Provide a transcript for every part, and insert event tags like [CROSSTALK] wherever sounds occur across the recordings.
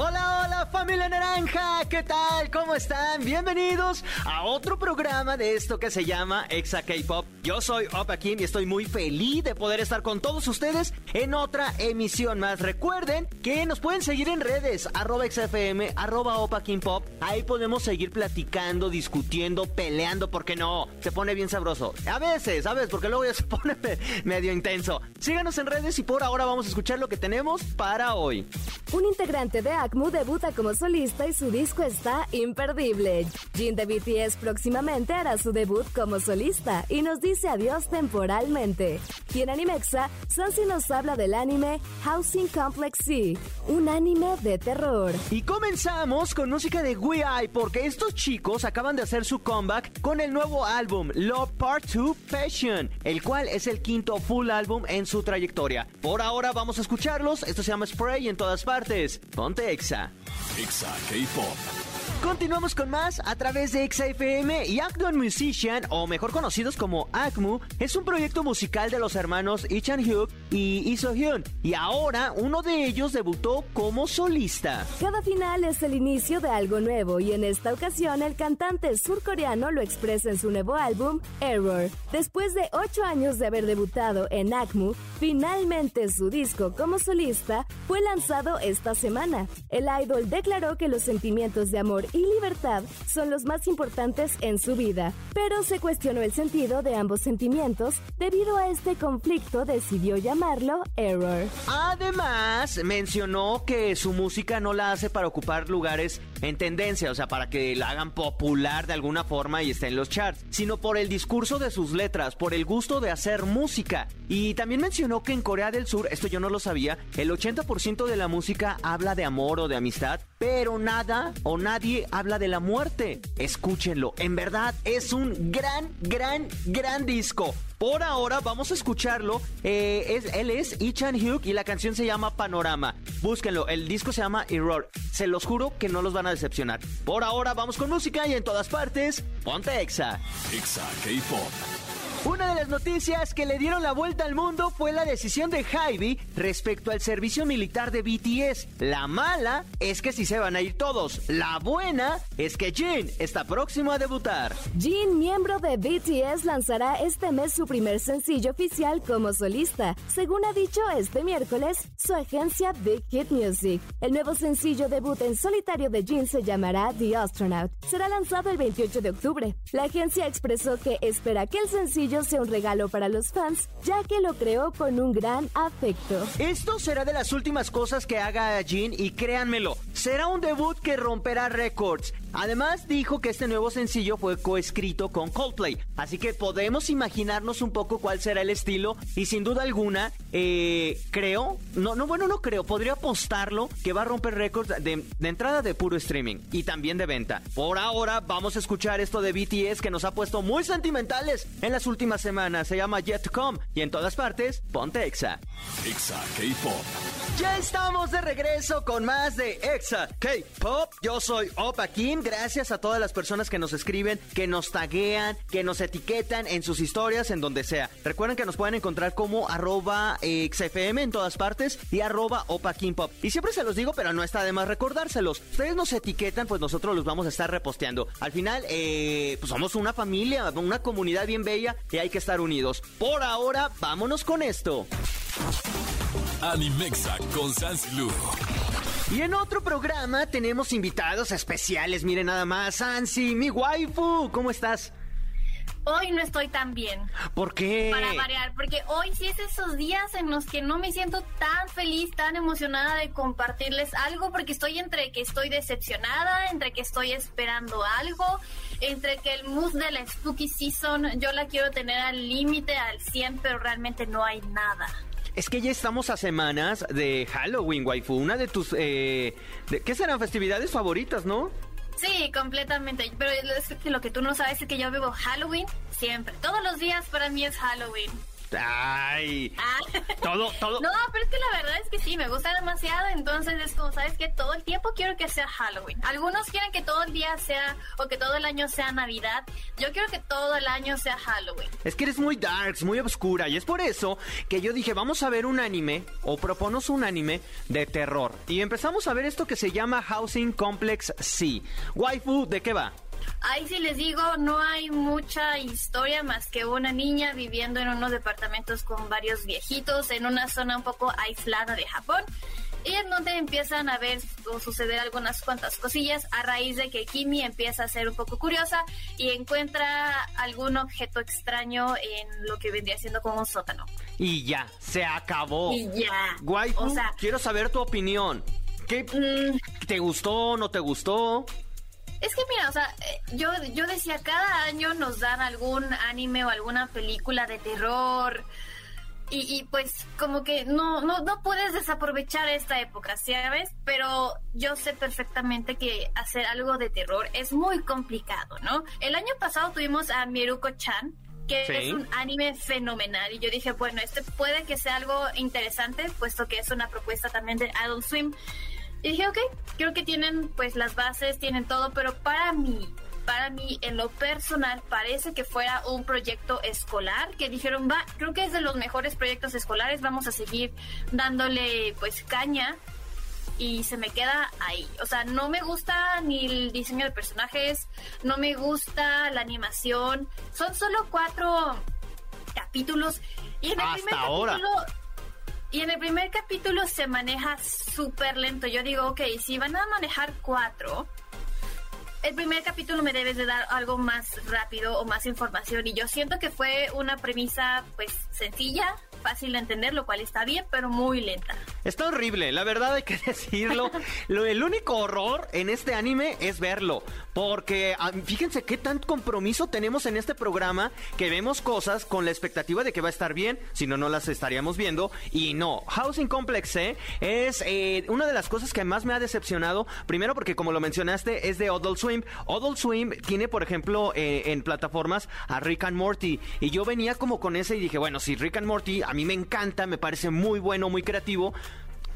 Hola, hola familia naranja, ¿qué tal? ¿Cómo están? Bienvenidos a otro programa de esto que se llama Exa K-Pop. Yo soy Opa Kim y estoy muy feliz de poder estar con todos ustedes en otra emisión más. Recuerden que nos pueden seguir en redes, arroba XFM, arroba Opa Kim Pop. Ahí podemos seguir platicando, discutiendo, peleando, porque no, se pone bien sabroso. A veces, a veces, porque luego ya se [LAUGHS] pone medio intenso. Síganos en redes y por ahora vamos a escuchar lo que tenemos para hoy. Un integrante de ACMU debuta como solista y su disco está imperdible. Jin de BTS próximamente hará su debut como solista y nos dice adiós temporalmente. Y en Animexa, Sansi nos habla del anime Housing Complex C, un anime de terror. Y comenzamos con música de We porque estos chicos acaban de hacer su comeback con el nuevo álbum Love Part 2 Passion, el cual es el quinto full álbum en su trayectoria. Por ahora vamos a escucharlos, esto se llama Spray en todas partes Ponte Exa. Exa K-Pop. Continuamos con más a través de XFM y Acton Musician, o mejor conocidos como ACMU, es un proyecto musical de los hermanos Lee Chan-hyuk y Lee So-hyun, y ahora uno de ellos debutó como solista. Cada final es el inicio de algo nuevo y en esta ocasión el cantante surcoreano lo expresa en su nuevo álbum, Error. Después de ocho años de haber debutado en ACMU, finalmente su disco como solista fue lanzado esta semana. El idol declaró que los sentimientos de amor y libertad son los más importantes en su vida, pero se cuestionó el sentido de ambos sentimientos debido a este conflicto decidió llamarlo error. Además, mencionó que su música no la hace para ocupar lugares en tendencia, o sea, para que la hagan popular de alguna forma y esté en los charts, sino por el discurso de sus letras, por el gusto de hacer música. Y también mencionó que en Corea del Sur, esto yo no lo sabía, el 80% de la música habla de amor o de amistad, pero nada o nadie habla de la muerte. Escúchenlo, en verdad es un gran, gran, gran disco. Por ahora vamos a escucharlo. Eh, es, él es Ichan Hyuk y la canción se llama Panorama. Búsquenlo, el disco se llama Error. Se los juro que no los van a decepcionar. Por ahora vamos con música y en todas partes, ponte Exa. Exa K-Pop. Una de las noticias que le dieron la vuelta al mundo fue la decisión de Hybe respecto al servicio militar de BTS. La mala es que si se van a ir todos. La buena es que Jin está próximo a debutar. Jin, miembro de BTS, lanzará este mes su primer sencillo oficial como solista, según ha dicho este miércoles su agencia Big Hit Music. El nuevo sencillo debut en solitario de Jin se llamará The Astronaut. Será lanzado el 28 de octubre. La agencia expresó que espera que el sencillo sea un regalo para los fans, ya que lo creó con un gran afecto. Esto será de las últimas cosas que haga Jin y créanmelo, será un debut que romperá récords. Además dijo que este nuevo sencillo fue coescrito con Coldplay, así que podemos imaginarnos un poco cuál será el estilo y sin duda alguna eh, creo, no, no bueno no creo, podría apostarlo que va a romper récords de, entrada de puro streaming y también de venta. Por ahora vamos a escuchar esto de BTS que nos ha puesto muy sentimentales en las últimas semanas. Se llama Yet to Come y en todas partes ponte Exa. Exa K-Pop. Ya estamos de regreso con más de Exa K-Pop. Yo soy Opa Kim. Gracias a todas las personas que nos escriben, que nos taguean, que nos etiquetan en sus historias, en donde sea. Recuerden que nos pueden encontrar como arroba XFM en todas partes y arroba Opa Kim Pop. Y siempre se los digo, pero no está de más recordárselos. Ustedes nos etiquetan, pues nosotros los vamos a estar reposteando. Al final, eh, pues somos una familia, una comunidad bien bella y hay que estar unidos. Por ahora, vámonos con esto. Animexa con Sansilu. Y en otro programa tenemos invitados especiales. Miren nada más, Sansi, mi waifu, ¿cómo estás? Hoy no estoy tan bien. ¿Por qué? Para variar, porque hoy sí es esos días en los que no me siento tan feliz, tan emocionada de compartirles algo, porque estoy entre que estoy decepcionada, entre que estoy esperando algo, entre que el mood de la Spooky Season yo la quiero tener al límite, al 100, pero realmente no hay nada. Es que ya estamos a semanas de Halloween, waifu. Una de tus... Eh, ¿Qué serán festividades favoritas, no? Sí, completamente. Pero lo que tú no sabes es que yo vivo Halloween siempre. Todos los días para mí es Halloween. Ay. Ah. Todo, todo. No, pero es que la verdad es que sí, me gusta demasiado, entonces es como, ¿sabes que Todo el tiempo quiero que sea Halloween. Algunos quieren que todo el día sea, o que todo el año sea Navidad. Yo quiero que todo el año sea Halloween. Es que eres muy darks, muy oscura, y es por eso que yo dije, vamos a ver un anime, o proponos un anime de terror. Y empezamos a ver esto que se llama Housing Complex C. Waifu, ¿de qué va? Ahí sí les digo, no hay mucha historia más que una niña viviendo en unos departamentos con varios viejitos en una zona un poco aislada de Japón. Y en donde empiezan a ver o suceder algunas cuantas cosillas a raíz de que Kimi empieza a ser un poco curiosa y encuentra algún objeto extraño en lo que vendría siendo como un sótano. Y ya, se acabó. Y ya. O sea, quiero saber tu opinión. ¿Qué mm, te gustó, no te gustó? Es que mira, o sea, eh, yo, yo decía, cada año nos dan algún anime o alguna película de terror. Y, y pues como que no, no, no puedes desaprovechar esta época, ¿sabes? Pero yo sé perfectamente que hacer algo de terror es muy complicado, ¿no? El año pasado tuvimos a Miruko-chan, que Sí. es un anime fenomenal. Y yo dije, bueno, este puede que sea algo interesante, puesto que es una propuesta también de Adult Swim. Y dije, ok, creo que tienen pues las bases, tienen todo, pero para mí, para mí en lo personal parece que fuera un proyecto escolar, que dijeron, va, creo que es de los mejores proyectos escolares, vamos a seguir dándole pues caña y se me queda ahí. O sea, no me gusta ni el diseño de personajes, no me gusta la animación, son solo cuatro capítulos y en el Hasta primer ahora. Y en el primer capítulo se maneja súper lento. Yo digo, ok, si van a manejar cuatro, el primer capítulo me debes de dar algo más rápido o más información. Y yo siento que fue una premisa, pues, sencilla, fácil de entender, lo cual está bien, pero muy lenta. Está horrible, la verdad hay que [LAUGHS] decirlo. Lo, el único horror en este anime es verlo. Porque ah, fíjense qué tan compromiso tenemos en este programa que vemos cosas con la expectativa de que va a estar bien, si no, no las estaríamos viendo. Y no, Housing Complex C es eh, una de las cosas que más me ha decepcionado. Primero porque como lo mencionaste es de Adult Swim. Adult Swim tiene por ejemplo eh, en plataformas a Rick and Morty. Y yo venía como con ese y dije, bueno, si Rick and Morty a me encanta, me parece muy bueno, muy creativo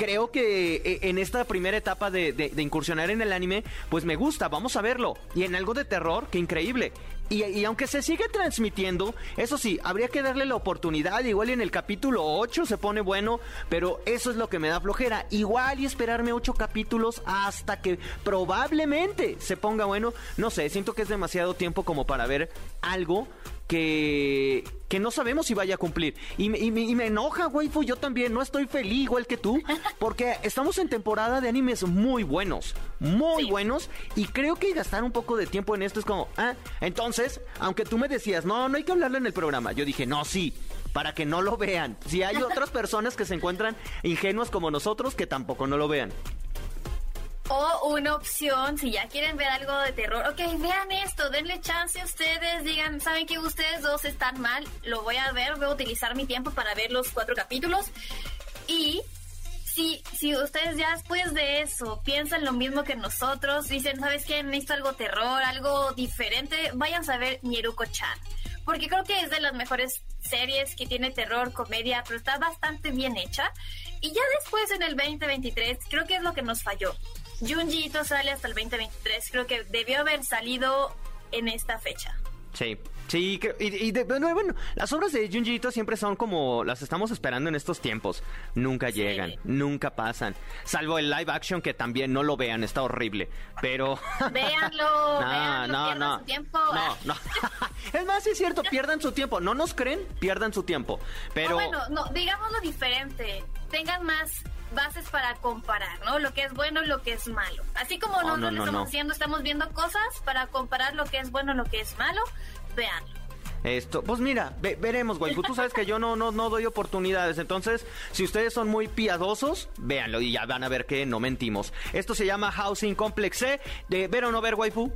creo que eh, en esta primera etapa de, incursionar en el anime, pues me gusta, vamos a verlo. Y en algo de terror, qué increíble. Y, aunque se sigue transmitiendo, eso sí, habría que darle la oportunidad. Igual en el capítulo 8 se pone bueno, pero eso es lo que me da flojera. Igual y esperarme 8 capítulos hasta que probablemente se ponga bueno. No sé, siento que es demasiado tiempo como para ver algo que, que no sabemos si vaya a cumplir. Y, me- y me- y me enoja, waifu, yo también no estoy feliz igual que tú, [LAUGHS] porque estamos en temporada de animes muy buenos, muy Sí. buenos, y creo que gastar un poco de tiempo en esto es como, ah, entonces, aunque tú me decías, no, no hay que hablarlo en el programa, yo dije, no, sí. Para que no lo vean. Si hay otras [LAUGHS] personas que se encuentran ingenuas como nosotros, que tampoco no lo vean. O una opción, si ya quieren ver algo de terror, ok, vean esto, denle chance a ustedes, digan, saben que ustedes dos están mal, lo voy a ver, voy a utilizar mi tiempo para ver los cuatro capítulos. Y si, si ustedes ya después de eso piensan lo mismo que nosotros, dicen, ¿sabes qué? Necesito algo terror, algo diferente, vayan a ver Nieruko-chan. Porque creo que es de las mejores series que tiene terror, comedia, pero está bastante bien hecha. Y ya después en el 2023, creo que es lo que nos falló. Junji Ito sale hasta el 2023, creo que debió haber salido en esta fecha. Sí, sí, y, y de- bueno, bueno, las obras de Junji Ito siempre son como las estamos esperando en estos tiempos. Nunca llegan, nunca pasan. Salvo el live action que también no lo vean, está horrible. Pero. [LAUGHS] Véanlo, No, véanlo, no, pierdan no. su tiempo. No, no. [LAUGHS] [LAUGHS] es más, sí es cierto, pierdan su tiempo. No nos creen, pierdan su tiempo. Pero. Bueno, no, digámoslo diferente. Tengan más bases para comparar, ¿no? Lo que es bueno y lo que es malo. Así como Oh, nosotros no, lo estamos no. haciendo, estamos viendo cosas para comparar lo que es bueno y lo que es malo. Véanlo. Esto, pues mira, ve- veremos, güey. Tú sabes que yo no, no, no doy oportunidades. Entonces, si ustedes son muy piadosos, véanlo y ya van a ver que no mentimos. Esto se llama Housing Complex C. De ver o no ver, waifu.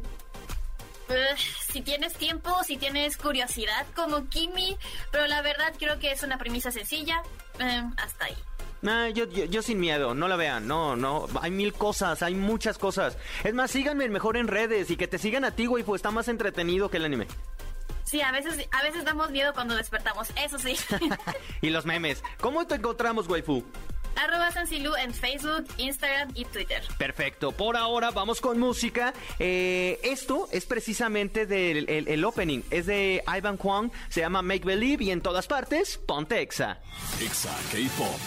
Si tienes tiempo, si tienes curiosidad como Kimi, pero la verdad creo que es una premisa sencilla. eh, hasta ahí. Nah, yo, yo, yo sin miedo, no la vean, no, no, hay mil cosas, hay muchas cosas. Es más, síganme mejor en redes y que te sigan a ti, güey, pues está más entretenido que el anime. Sí, a veces, a veces damos miedo cuando despertamos, eso sí. [LAUGHS] y los memes. ¿Cómo te encontramos, waifu? Arroba Sansilu en Facebook, Instagram y Twitter. Perfecto. Por ahora vamos con música. Eh, esto es precisamente del el, opening. Es de Ivan Kwang. Se llama Make Believe y en todas partes, ponte Exa. Exa K-Pop.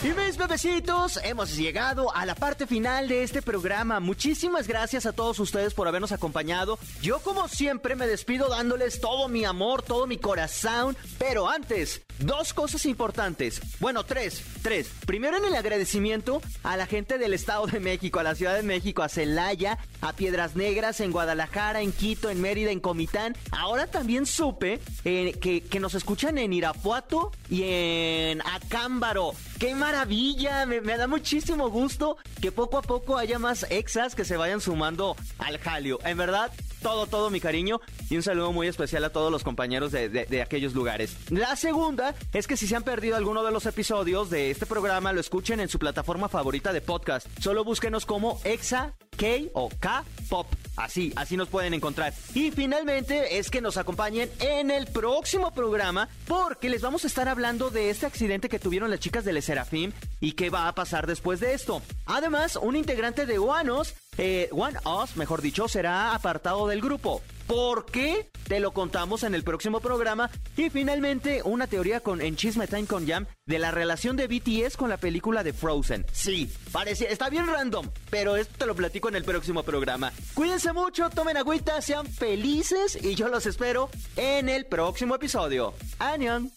Y mis bebecitos, hemos llegado a la parte final de este programa. Muchísimas gracias a todos ustedes por habernos acompañado. Yo como siempre me despido dándoles todo mi amor, todo mi corazón. Pero antes, dos cosas importantes. Bueno, tres, tres. Primero en el agradecimiento a la gente del Estado de México, a la Ciudad de México, a Celaya, a Piedras Negras, en Guadalajara, en Quito, en Mérida, en Comitán. Ahora también supe eh, que, que nos escuchan en Irapuato y en Acámbaro. ¡Qué maravilla! Me, da muchísimo gusto que poco a poco haya más exas que se vayan sumando al jalio. En verdad, todo, todo mi cariño y un saludo muy especial a todos los compañeros de, aquellos lugares. La segunda es que si se han perdido alguno de los episodios de este programa, lo escuchen en su plataforma favorita de podcast. Solo búsquenos como Exa K o K Pop. Así, así nos pueden encontrar. Y finalmente es que nos acompañen en el próximo programa porque les vamos a estar hablando de este accidente que tuvieron las chicas del Serafim y qué va a pasar después de esto. Además, un integrante de Oanos, eh, One Us, mejor dicho, será apartado del grupo. ¿Por qué? Te lo contamos en el próximo programa. Y finalmente, una teoría con, en Chisme Time con Jam de la relación de BTS con la película de Frozen. Sí, parece, está bien random, pero esto te lo platico en el próximo programa. Cuídense mucho, tomen agüita, sean felices y yo los espero en el próximo episodio. ¡Anion!